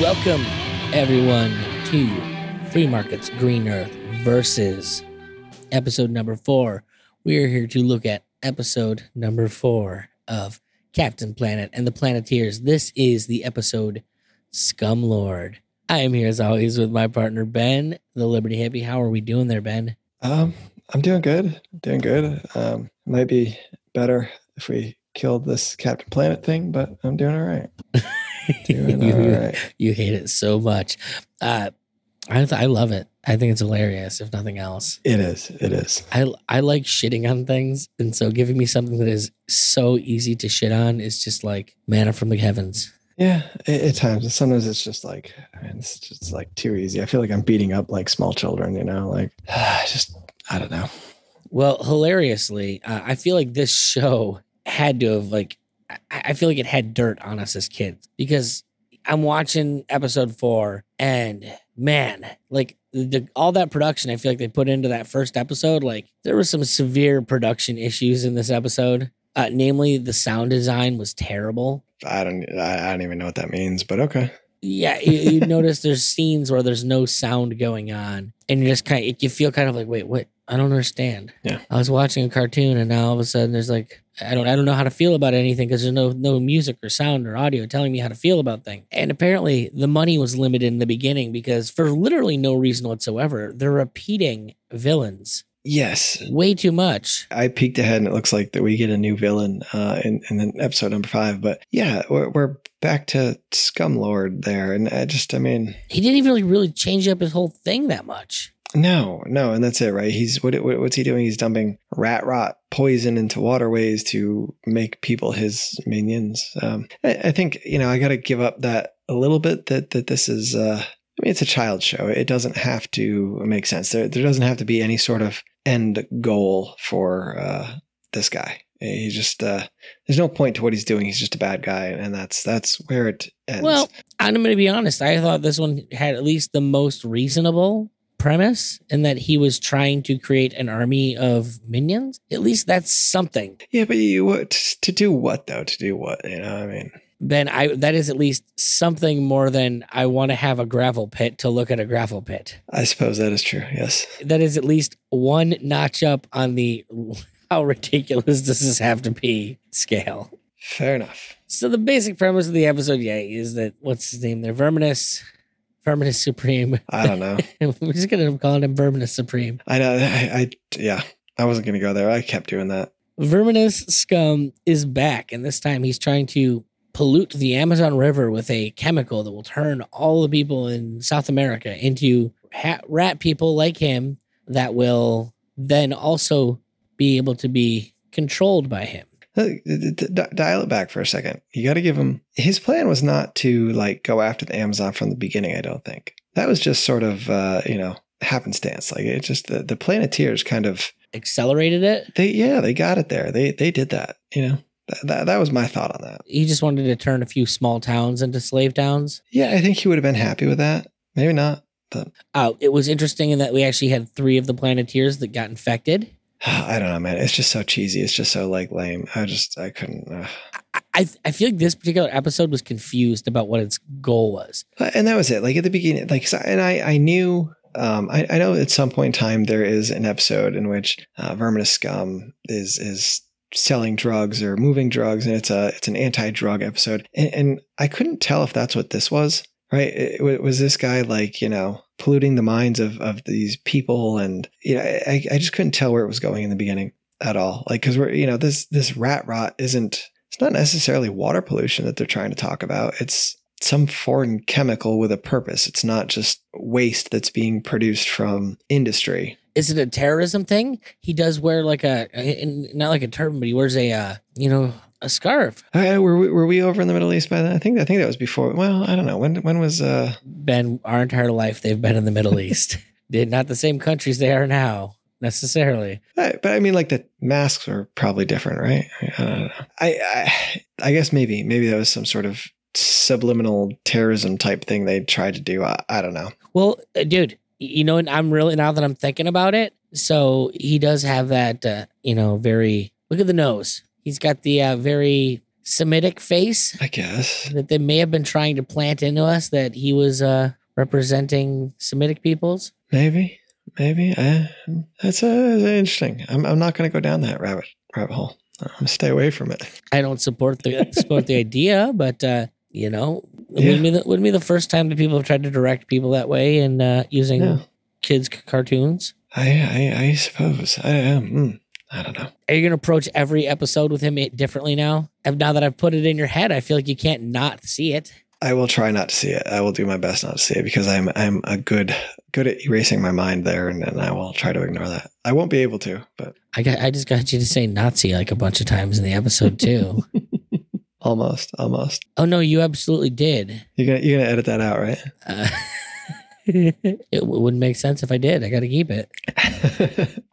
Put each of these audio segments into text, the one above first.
Welcome, everyone, to Free Markets Green Earth versus episode number four. We are here to look at episode number four of Captain Planet and the Planeteers. This is the episode Skumm Lord. I am here as always with my partner Ben, the Liberty Hippie. How are we doing there, Ben? Um, I'm doing good. Doing good. Um, might be better if we killed this Captain Planet thing, but I'm doing all right. Doing you, all right. you hate it so much. Uh, I, th- I love it. I think it's hilarious, if nothing else. It is. It is. I I like shitting on things, and so giving me something that is so easy to shit on is just like manna from the heavens. Yeah, at, at times. Sometimes it's just like, man, it's just like too easy. I feel like I'm beating up like small children. You know, like just I don't know. Well, hilariously, uh, I feel like this show had to have like I, feel like it had dirt on us as kids because I'm watching episode four and man, like the, all that production I feel like they put into that first episode, like there were some severe production issues in this episode. Uh, namely, the sound design was terrible. I don't. I don't even know what that means, but okay. Yeah, you, you notice there's scenes where there's no sound going on, and you just kind of you feel kind of like, wait, what? I don't understand. Yeah. I was watching a cartoon, and now all of a sudden there's like I don't I don't know how to feel about anything because there's no no music or sound or audio telling me how to feel about things. And apparently the money was limited in the beginning because for literally no reason whatsoever, they're repeating villains Yes, way too much. I peeked ahead, and it looks like that we get a new villain uh, in in the episode number five. But yeah, we're, we're back to Scumlord there, and I just, I mean, He didn't even really, really change up his whole thing that much. no, no, and that's it, right? He's what, what what's he doing? He's dumping rat rot poison into waterways to make people his minions. Um, I, I think you know I got to give up that a little bit. That that this is. Uh, I mean, it's a child show. It doesn't have to make sense. There, there doesn't have to be any sort of end goal for uh, this guy. He just uh, there's no point to what he's doing. He's just a bad guy, and that's that's where it ends. Well, I'm going to be honest. I thought this one had at least the most reasonable premise in that he was trying to create an army of minions. At least that's something. yeah, but you what to do what though? To do what? You know, I mean, Ben, I that is at least something more than I want to have a gravel pit to look at a gravel pit. I suppose that is true. Yes. That is at least one notch up on the how ridiculous does this have to be scale. Fair enough. So the basic premise of the episode, yeah, is that what's his name? They're Verminous, Verminous Supreme. I don't know. We're just gonna call him Verminous Supreme. I know. I, I yeah. I wasn't gonna go there. I kept doing that. Verminous Skumm is back, and this time he's trying to pollute the Amazon River with a chemical that will turn all the people in South America into rat people like him that will then also be able to be controlled by him. Dial it back for a second. You got to give him. His plan was not to like go after the Amazon from the beginning. I don't think that was just sort of uh, you know happenstance. Like it just the the Planeteers kind of Accelerated it. they yeah they got it there. They they did that. You know that that, that was my thought on that. He just wanted to turn a few small towns into slave towns. Yeah, I think he would have been happy with that. Maybe not. But Uh, it was interesting in that we actually had three of the Planeteers that got infected. I don't know, man. It's just so cheesy. It's just so like lame. I just I couldn't. Uh. I, I, I feel like this particular episode was confused about what its goal was. And that was it. Like at the beginning, like and I I knew. Um, I, I know at some point in time there is an episode in which uh, Verminous Skumm is is selling drugs or moving drugs, and it's a it's an anti drug episode, and, and I couldn't tell if that's what this was. Right? It, it- was this guy like you know polluting the minds of of these people, and you know I I just couldn't tell where it was going in the beginning at all. Like because we're you know this this rat rot isn't it's not necessarily water pollution that they're trying to talk about. It's some foreign chemical with a purpose. It's not just waste that's being produced from industry. Is it a terrorism thing? He does wear like a, not like a turban, but he wears a, uh, you know, a scarf. Uh, were we, were we over in the Middle East by then? I think I think that was before. Well, I don't know when when was uh Ben, our entire life, they've been in the Middle East. They're not the same countries they are now necessarily. I- but I mean like the masks are probably different, right? I don't know. I I, I guess maybe maybe that was some sort of subliminal terrorism type thing they tried to do. I, I don't know. Well, uh, dude, you know, and I'm really now that I'm thinking about it. So he does have that, uh, you know, very look at the nose. He's got the uh, very Semitic face I guess. that they may have been trying to plant into us that he was uh, representing Semitic peoples. Maybe. Maybe. Uh, that's, uh, that's interesting. I'm, I'm not going to go down that rabbit rabbit hole. I'm gonna stay away from it. I don't support the support the idea, but uh, you know, Yeah. wouldn't be the, wouldn't be the first time that people have tried to direct people that way and uh, using Yeah. kids' c- cartoons. I, I, I suppose. I am. Mm, I don't know. Are you gonna approach every episode with him differently now? Now that I've put it in your head, I feel like you can't not see it. I will try not to see it. I will do my best not to see it because I'm I'm a good good at erasing my mind there, and, and I will try to ignore that. I won't be able to, but I got I just got you to say Nazi like a bunch of times in the episode too. almost, almost. oh no, you absolutely did. You're gonna you're gonna edit that out, right? Uh, it w- wouldn't make sense if I did. I got to keep it.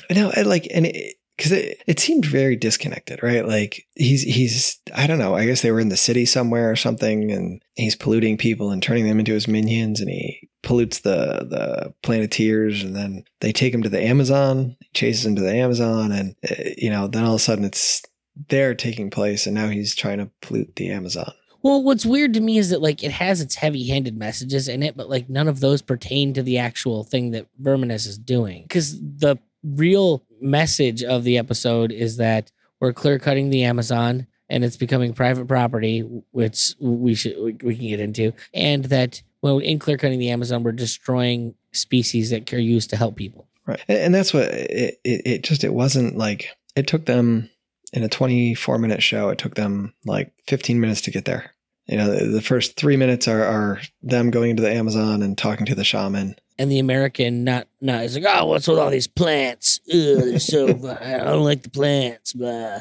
no, I like and it because it, it seemed very disconnected, right? Like he's he's I don't know. I guess they were in the city somewhere or something, and he's polluting people and turning them into his minions, and he pollutes the the planeteers, and then they take him to the Amazon, chases him to the Amazon, and uh, you know then all of a sudden it's there taking place, and now he's trying to pollute the Amazon. Well, what's weird to me is that like it has its heavy-handed messages in it, but like none of those pertain to the actual thing that Verminous is doing. Because the real message of the episode is that we're clear cutting the Amazon and it's becoming private property, which we should we can get into, and that well, in clear cutting the Amazon, we're destroying species that are used to help people. Right. And, and that's what it, it, it just, it wasn't like, it took them in a 24 minute show, it took them like 15 minutes to get there. You know, the, the first three minutes are, are them going into the Amazon and talking to the shaman. and the American not not is like, oh, what's with all these plants? Ugh, they're so I don't like the plants, blah.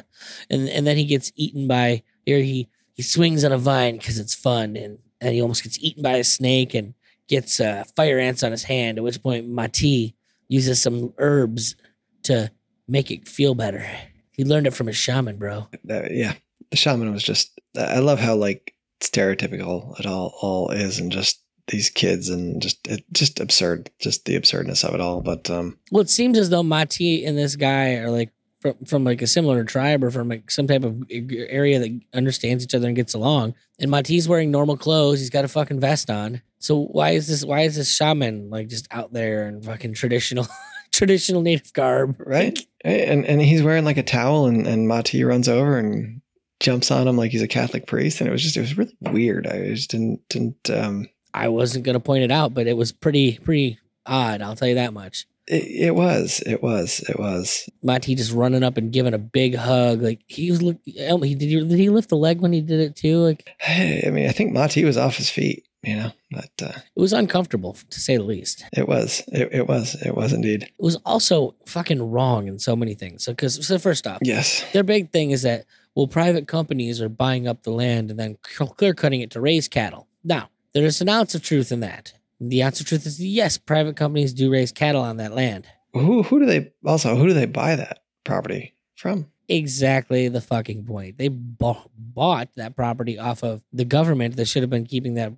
And and then he gets eaten by here he he swings on a vine because it's fun, and and he almost gets eaten by a snake and gets uh, fire ants on his hand. At which point Ma-Ti uses some herbs to make it feel better. He learned it from his shaman, bro. Yeah. The shaman was just, I love how like stereotypical it all, all is and just these kids and just, it, just absurd, just the absurdness of it all. But, um, Well, it seems as though Ma-Ti and this guy are like from, from like a similar tribe or from like some type of area that understands each other and gets along. And Ma-Ti's wearing normal clothes. He's got a fucking vest on. So why is this? Why is this shaman like just out there and fucking traditional, traditional native garb? right. And, and he's wearing like a towel and, and Ma-Ti runs over and jumps on him like he's a Catholic priest. And it was just, it was really weird. I just didn't, didn't, um, I wasn't gonna point it out, but it was pretty pretty odd. I'll tell you that much. It, it was. It was. It was. Ma-Ti just running up and giving a big hug. Like he was look. He did. He, did he lift the leg when he did it too? Like I mean, I think Ma-Ti was off his feet. You know, but uh, it was uncomfortable to say the least. it was. It, it was. It was indeed. It was also fucking wrong in so many things. So because so first off, Yes. their big thing is that well, private companies are buying up the land and then clear cutting it to raise cattle. Now there is an ounce of truth in that. The ounce of truth is yes, private companies do raise cattle on that land. Who who do they also who do they buy that property from? exactly the fucking point. They bought, bought that property off of the government that should have been keeping that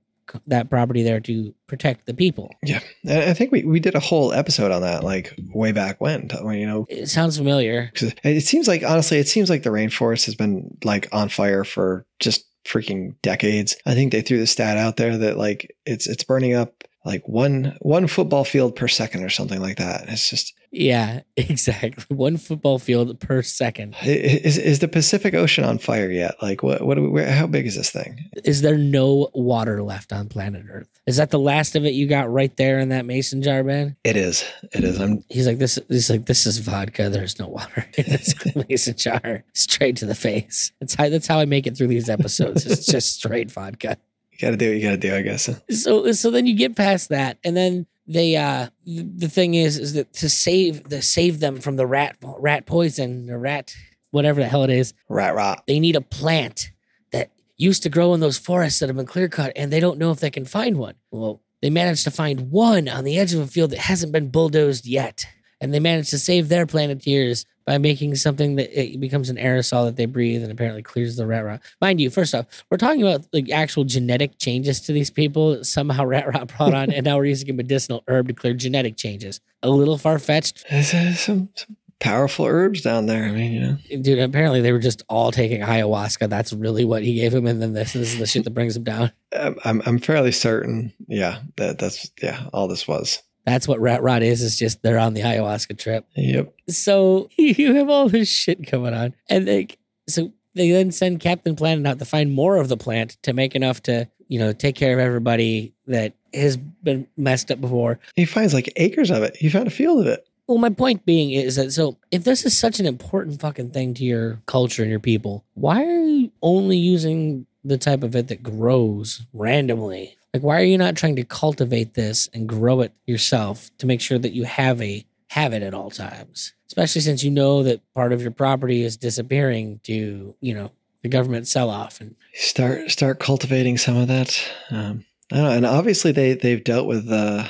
that property there to protect the people. Yeah, and I think we, we did a whole episode on that like way back when. When you know, It sounds familiar. it seems like honestly, it seems like the rainforest has been like on fire for just freaking decades. I think they threw the stat out there that like it's it's burning up like one one football field per second or something like that. It's just Yeah, exactly. One football field per second. is is the Pacific Ocean on fire yet? Like what what we, where, how big is this thing? Is there no water left on planet Earth? Is that the last of it you got right there in that mason jar, Ben? It is. It is. I'm He's like this. He's like this is vodka. There's no water in this mason jar. Straight to the face. That's how. That's how I make it through these episodes. It's just straight vodka. You got to do what you got to do, I guess. so so then you get past that and then they uh th- the thing is is that to save the save them from the rat rat poison or rat whatever the hell it is Rat rot. they need a plant that used to grow in those forests that have been clear cut and they don't know if they can find one well they managed to find one on the edge of a field that hasn't been bulldozed yet and they managed to save their planeteers by making something that it becomes an aerosol that they breathe and apparently clears the rat rot. Mind you, first off, we're talking about like actual genetic changes to these people. Somehow rat rot brought on, and now we're using a medicinal herb to clear genetic changes. A little far fetched. There's some, some powerful herbs down there. I mean, you know, Dude, apparently they were just all taking ayahuasca. That's really what he gave him. And then this, this is the shit that brings him down. I'm I'm, I'm fairly certain. Yeah, that that's yeah, all this was. That's what Rat Rot is. Is just they're on the ayahuasca trip. Yep. So you have all this shit going on, and they so they then send Captain Planet out to find more of the plant to make enough to you know take care of everybody that has been messed up before. He finds like acres of it. He found a field of it. Well, my point being is that so if this is such an important fucking thing to your culture and your people, why are you only using the type of it that grows randomly? Like, why are you not trying to cultivate this and grow it yourself to make sure that you have a have it at all times? Especially since you know that part of your property is disappearing to you know the government sell off and Start start cultivating some of that. Um, I don't know. And obviously they they've dealt with uh,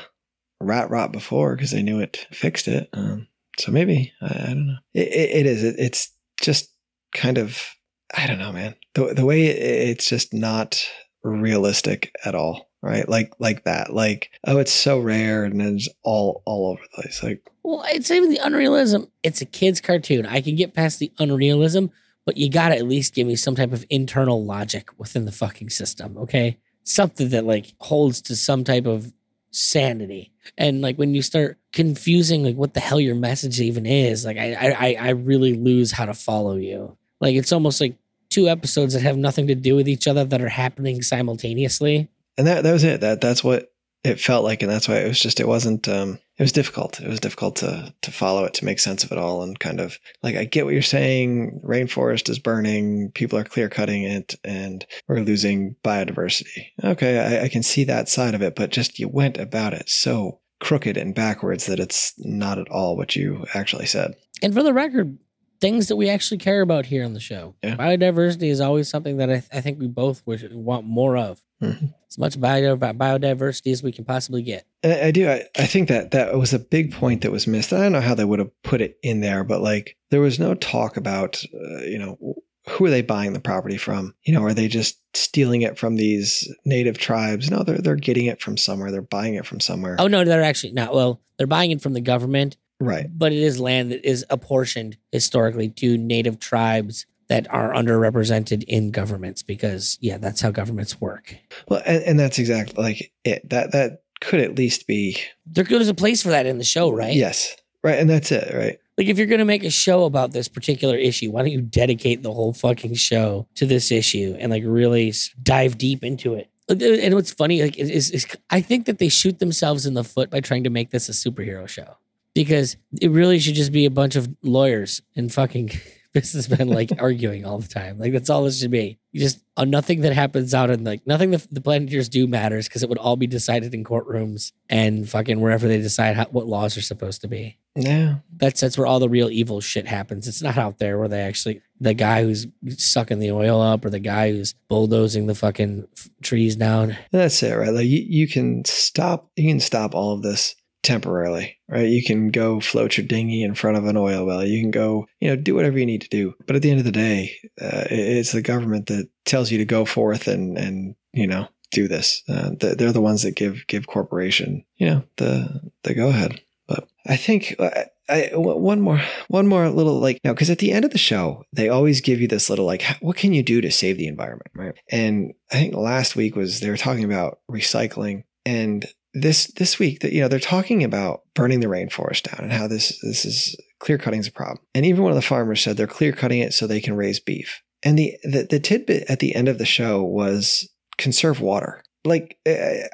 rat rot before because they knew it fixed it. Um, so maybe I, I don't know. It, it, it is. It, it's just kind of I don't know, man. The the way it, it's just not realistic at all. Right, like like that, like oh, it's so rare and it's all all over the place. Like Well, it's even the unrealism. It's a kid's cartoon. I can get past the unrealism, but you gotta at least give me some type of internal logic within the fucking system, okay? Something that like holds to some type of sanity. And like when you start confusing like what the hell your message even is, like I I I really lose how to follow you. Like it's almost like two episodes that have nothing to do with each other that are happening simultaneously. And that that was it. That that's what it felt like, and that's why it was just it wasn't. um It was difficult. It was difficult to to follow it, to make sense of it all, and kind of like I get what you're saying. Rainforest is burning. People are clear cutting it, and we're losing biodiversity. Okay, I, I can see that side of it, but just you went about it so crooked and backwards that it's not at all what you actually said. And for the record, things that we actually care about here on the show. Yeah. Biodiversity is always something that I, I think we both wish, want more of. Mhm. As much bio, biodiversity as we can possibly get. I I do. I, I think that that was a big point that was missed. I don't know how they would have put it in there, but like there was no talk about, uh, you know, who are they buying the property from? You know, are they just stealing it from these native tribes? No, they're they're getting it from somewhere. They're buying it from somewhere. Oh, no, they're actually not. Well, they're buying it from the government, Right. but it is land that is apportioned historically to native tribes that are underrepresented in governments because, yeah, that's how governments work. Well, and, and that's exactly like it. That that could at least be There, there's a place for that in the show, right? yes. Right. And that's it. Right. Like, if you're going to make a show about this particular issue, why don't you dedicate the whole fucking show to this issue and like really dive deep into it? And what's funny, like, is, is I think that they shoot themselves in the foot by trying to make this a superhero show because it really should just be a bunch of lawyers and fucking businessmen like arguing all the time. Like, that's all this should be. You just uh, nothing that happens out in like nothing that the Planeteers do matters because it would all be decided in courtrooms and fucking wherever they decide how, what laws are supposed to be Yeah. that's that's where all the real evil shit happens. It's not out there where they actually the guy who's sucking the oil up or the guy who's bulldozing the fucking f- trees down. That's it, right? Like you, you can stop you can stop all of this temporarily, right? You can go float your dinghy in front of an oil well. You can go, you know, do whatever you need to do. But at the end of the day, uh, it's the government that tells you to go forth and and you know do this. Uh, they're the ones that give give corporation, you know, the the go ahead. But I think uh, I, one more one more little like no because at the end of the show they always give you this little like what can you do to save the environment right and I think last week was they were talking about recycling and this this week that you know they're talking about burning the rainforest down and how this this is clear cutting is a problem. And even one of the farmers said they're clear cutting it so they can raise beef. And the the, the tidbit at the end of the show was conserve water. Like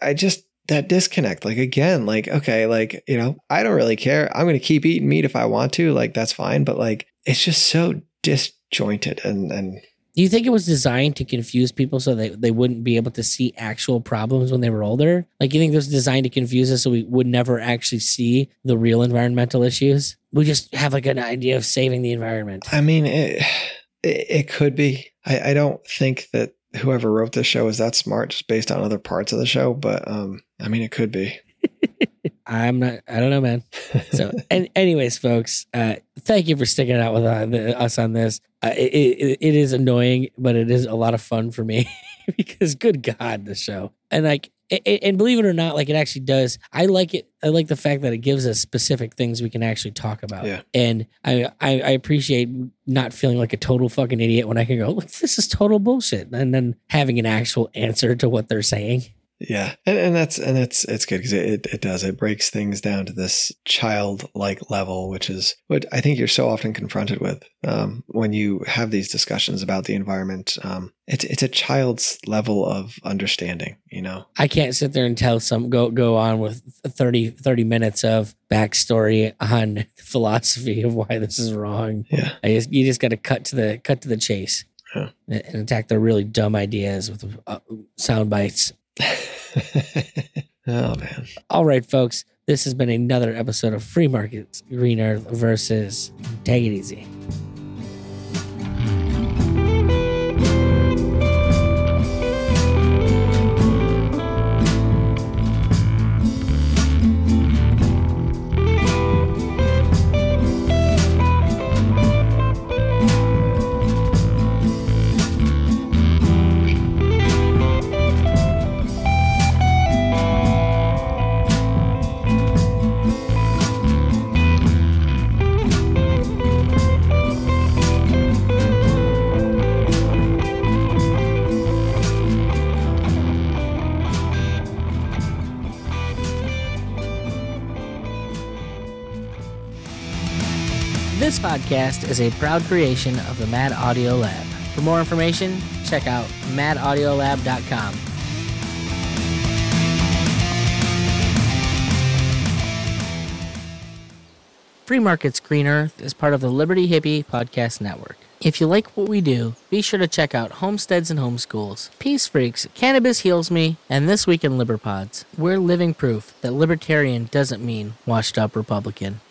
I, just that disconnect like again like okay like you know i don't really care. I'm going to keep eating meat if i want to like that's fine. But like it's just so disjointed and and Do you think it was designed to confuse people so they, they wouldn't be able to see actual problems when they were older? Like you think it was designed to confuse us so we would never actually see the real environmental issues? We just have like an idea of saving the environment. i mean it it, it could be I, I don't think that whoever wrote this show is that smart just based on other parts of the show but um i mean it could be I'm not. I don't know, man. So, and anyways, folks, uh, thank you for sticking it out with uh, the, us on this. Uh, it, it, it is annoying, but it is a lot of fun for me because, good God, the show and like and believe it or not, like it actually does. I like it. I like the fact that it gives us specific things we can actually talk about. Yeah. And I, I, I appreciate not feeling like a total fucking idiot when I can go, look, this is total bullshit. And then having an actual answer to what they're saying. Yeah, and, and that's and that's it's good because it, it does it breaks things down to this childlike level, which is what I think you're so often confronted with um, when you have these discussions about the environment. Um, it's it's a child's level of understanding, you know. I can't sit there and tell some go go on with 30, 30 minutes of backstory on philosophy of why this is wrong. Yeah, I just, you just got to cut to the cut to the chase and, and attack the really dumb ideas with uh, sound bites. oh man, All right, folks, this has been another episode of Free Markets Green Earth versus Take It Easy. This podcast is a proud creation of the Mad Audio Lab. For more information, check out madaudiolab.com. Free Markets Green Earth is part of the Liberty Hippie Podcast Network. If you like what we do, be sure to check out Homesteads and Homeschools, Peace Freaks, Cannabis Heals Me, and This Week in Liberpods. We're living proof that libertarian doesn't mean washed up Republican.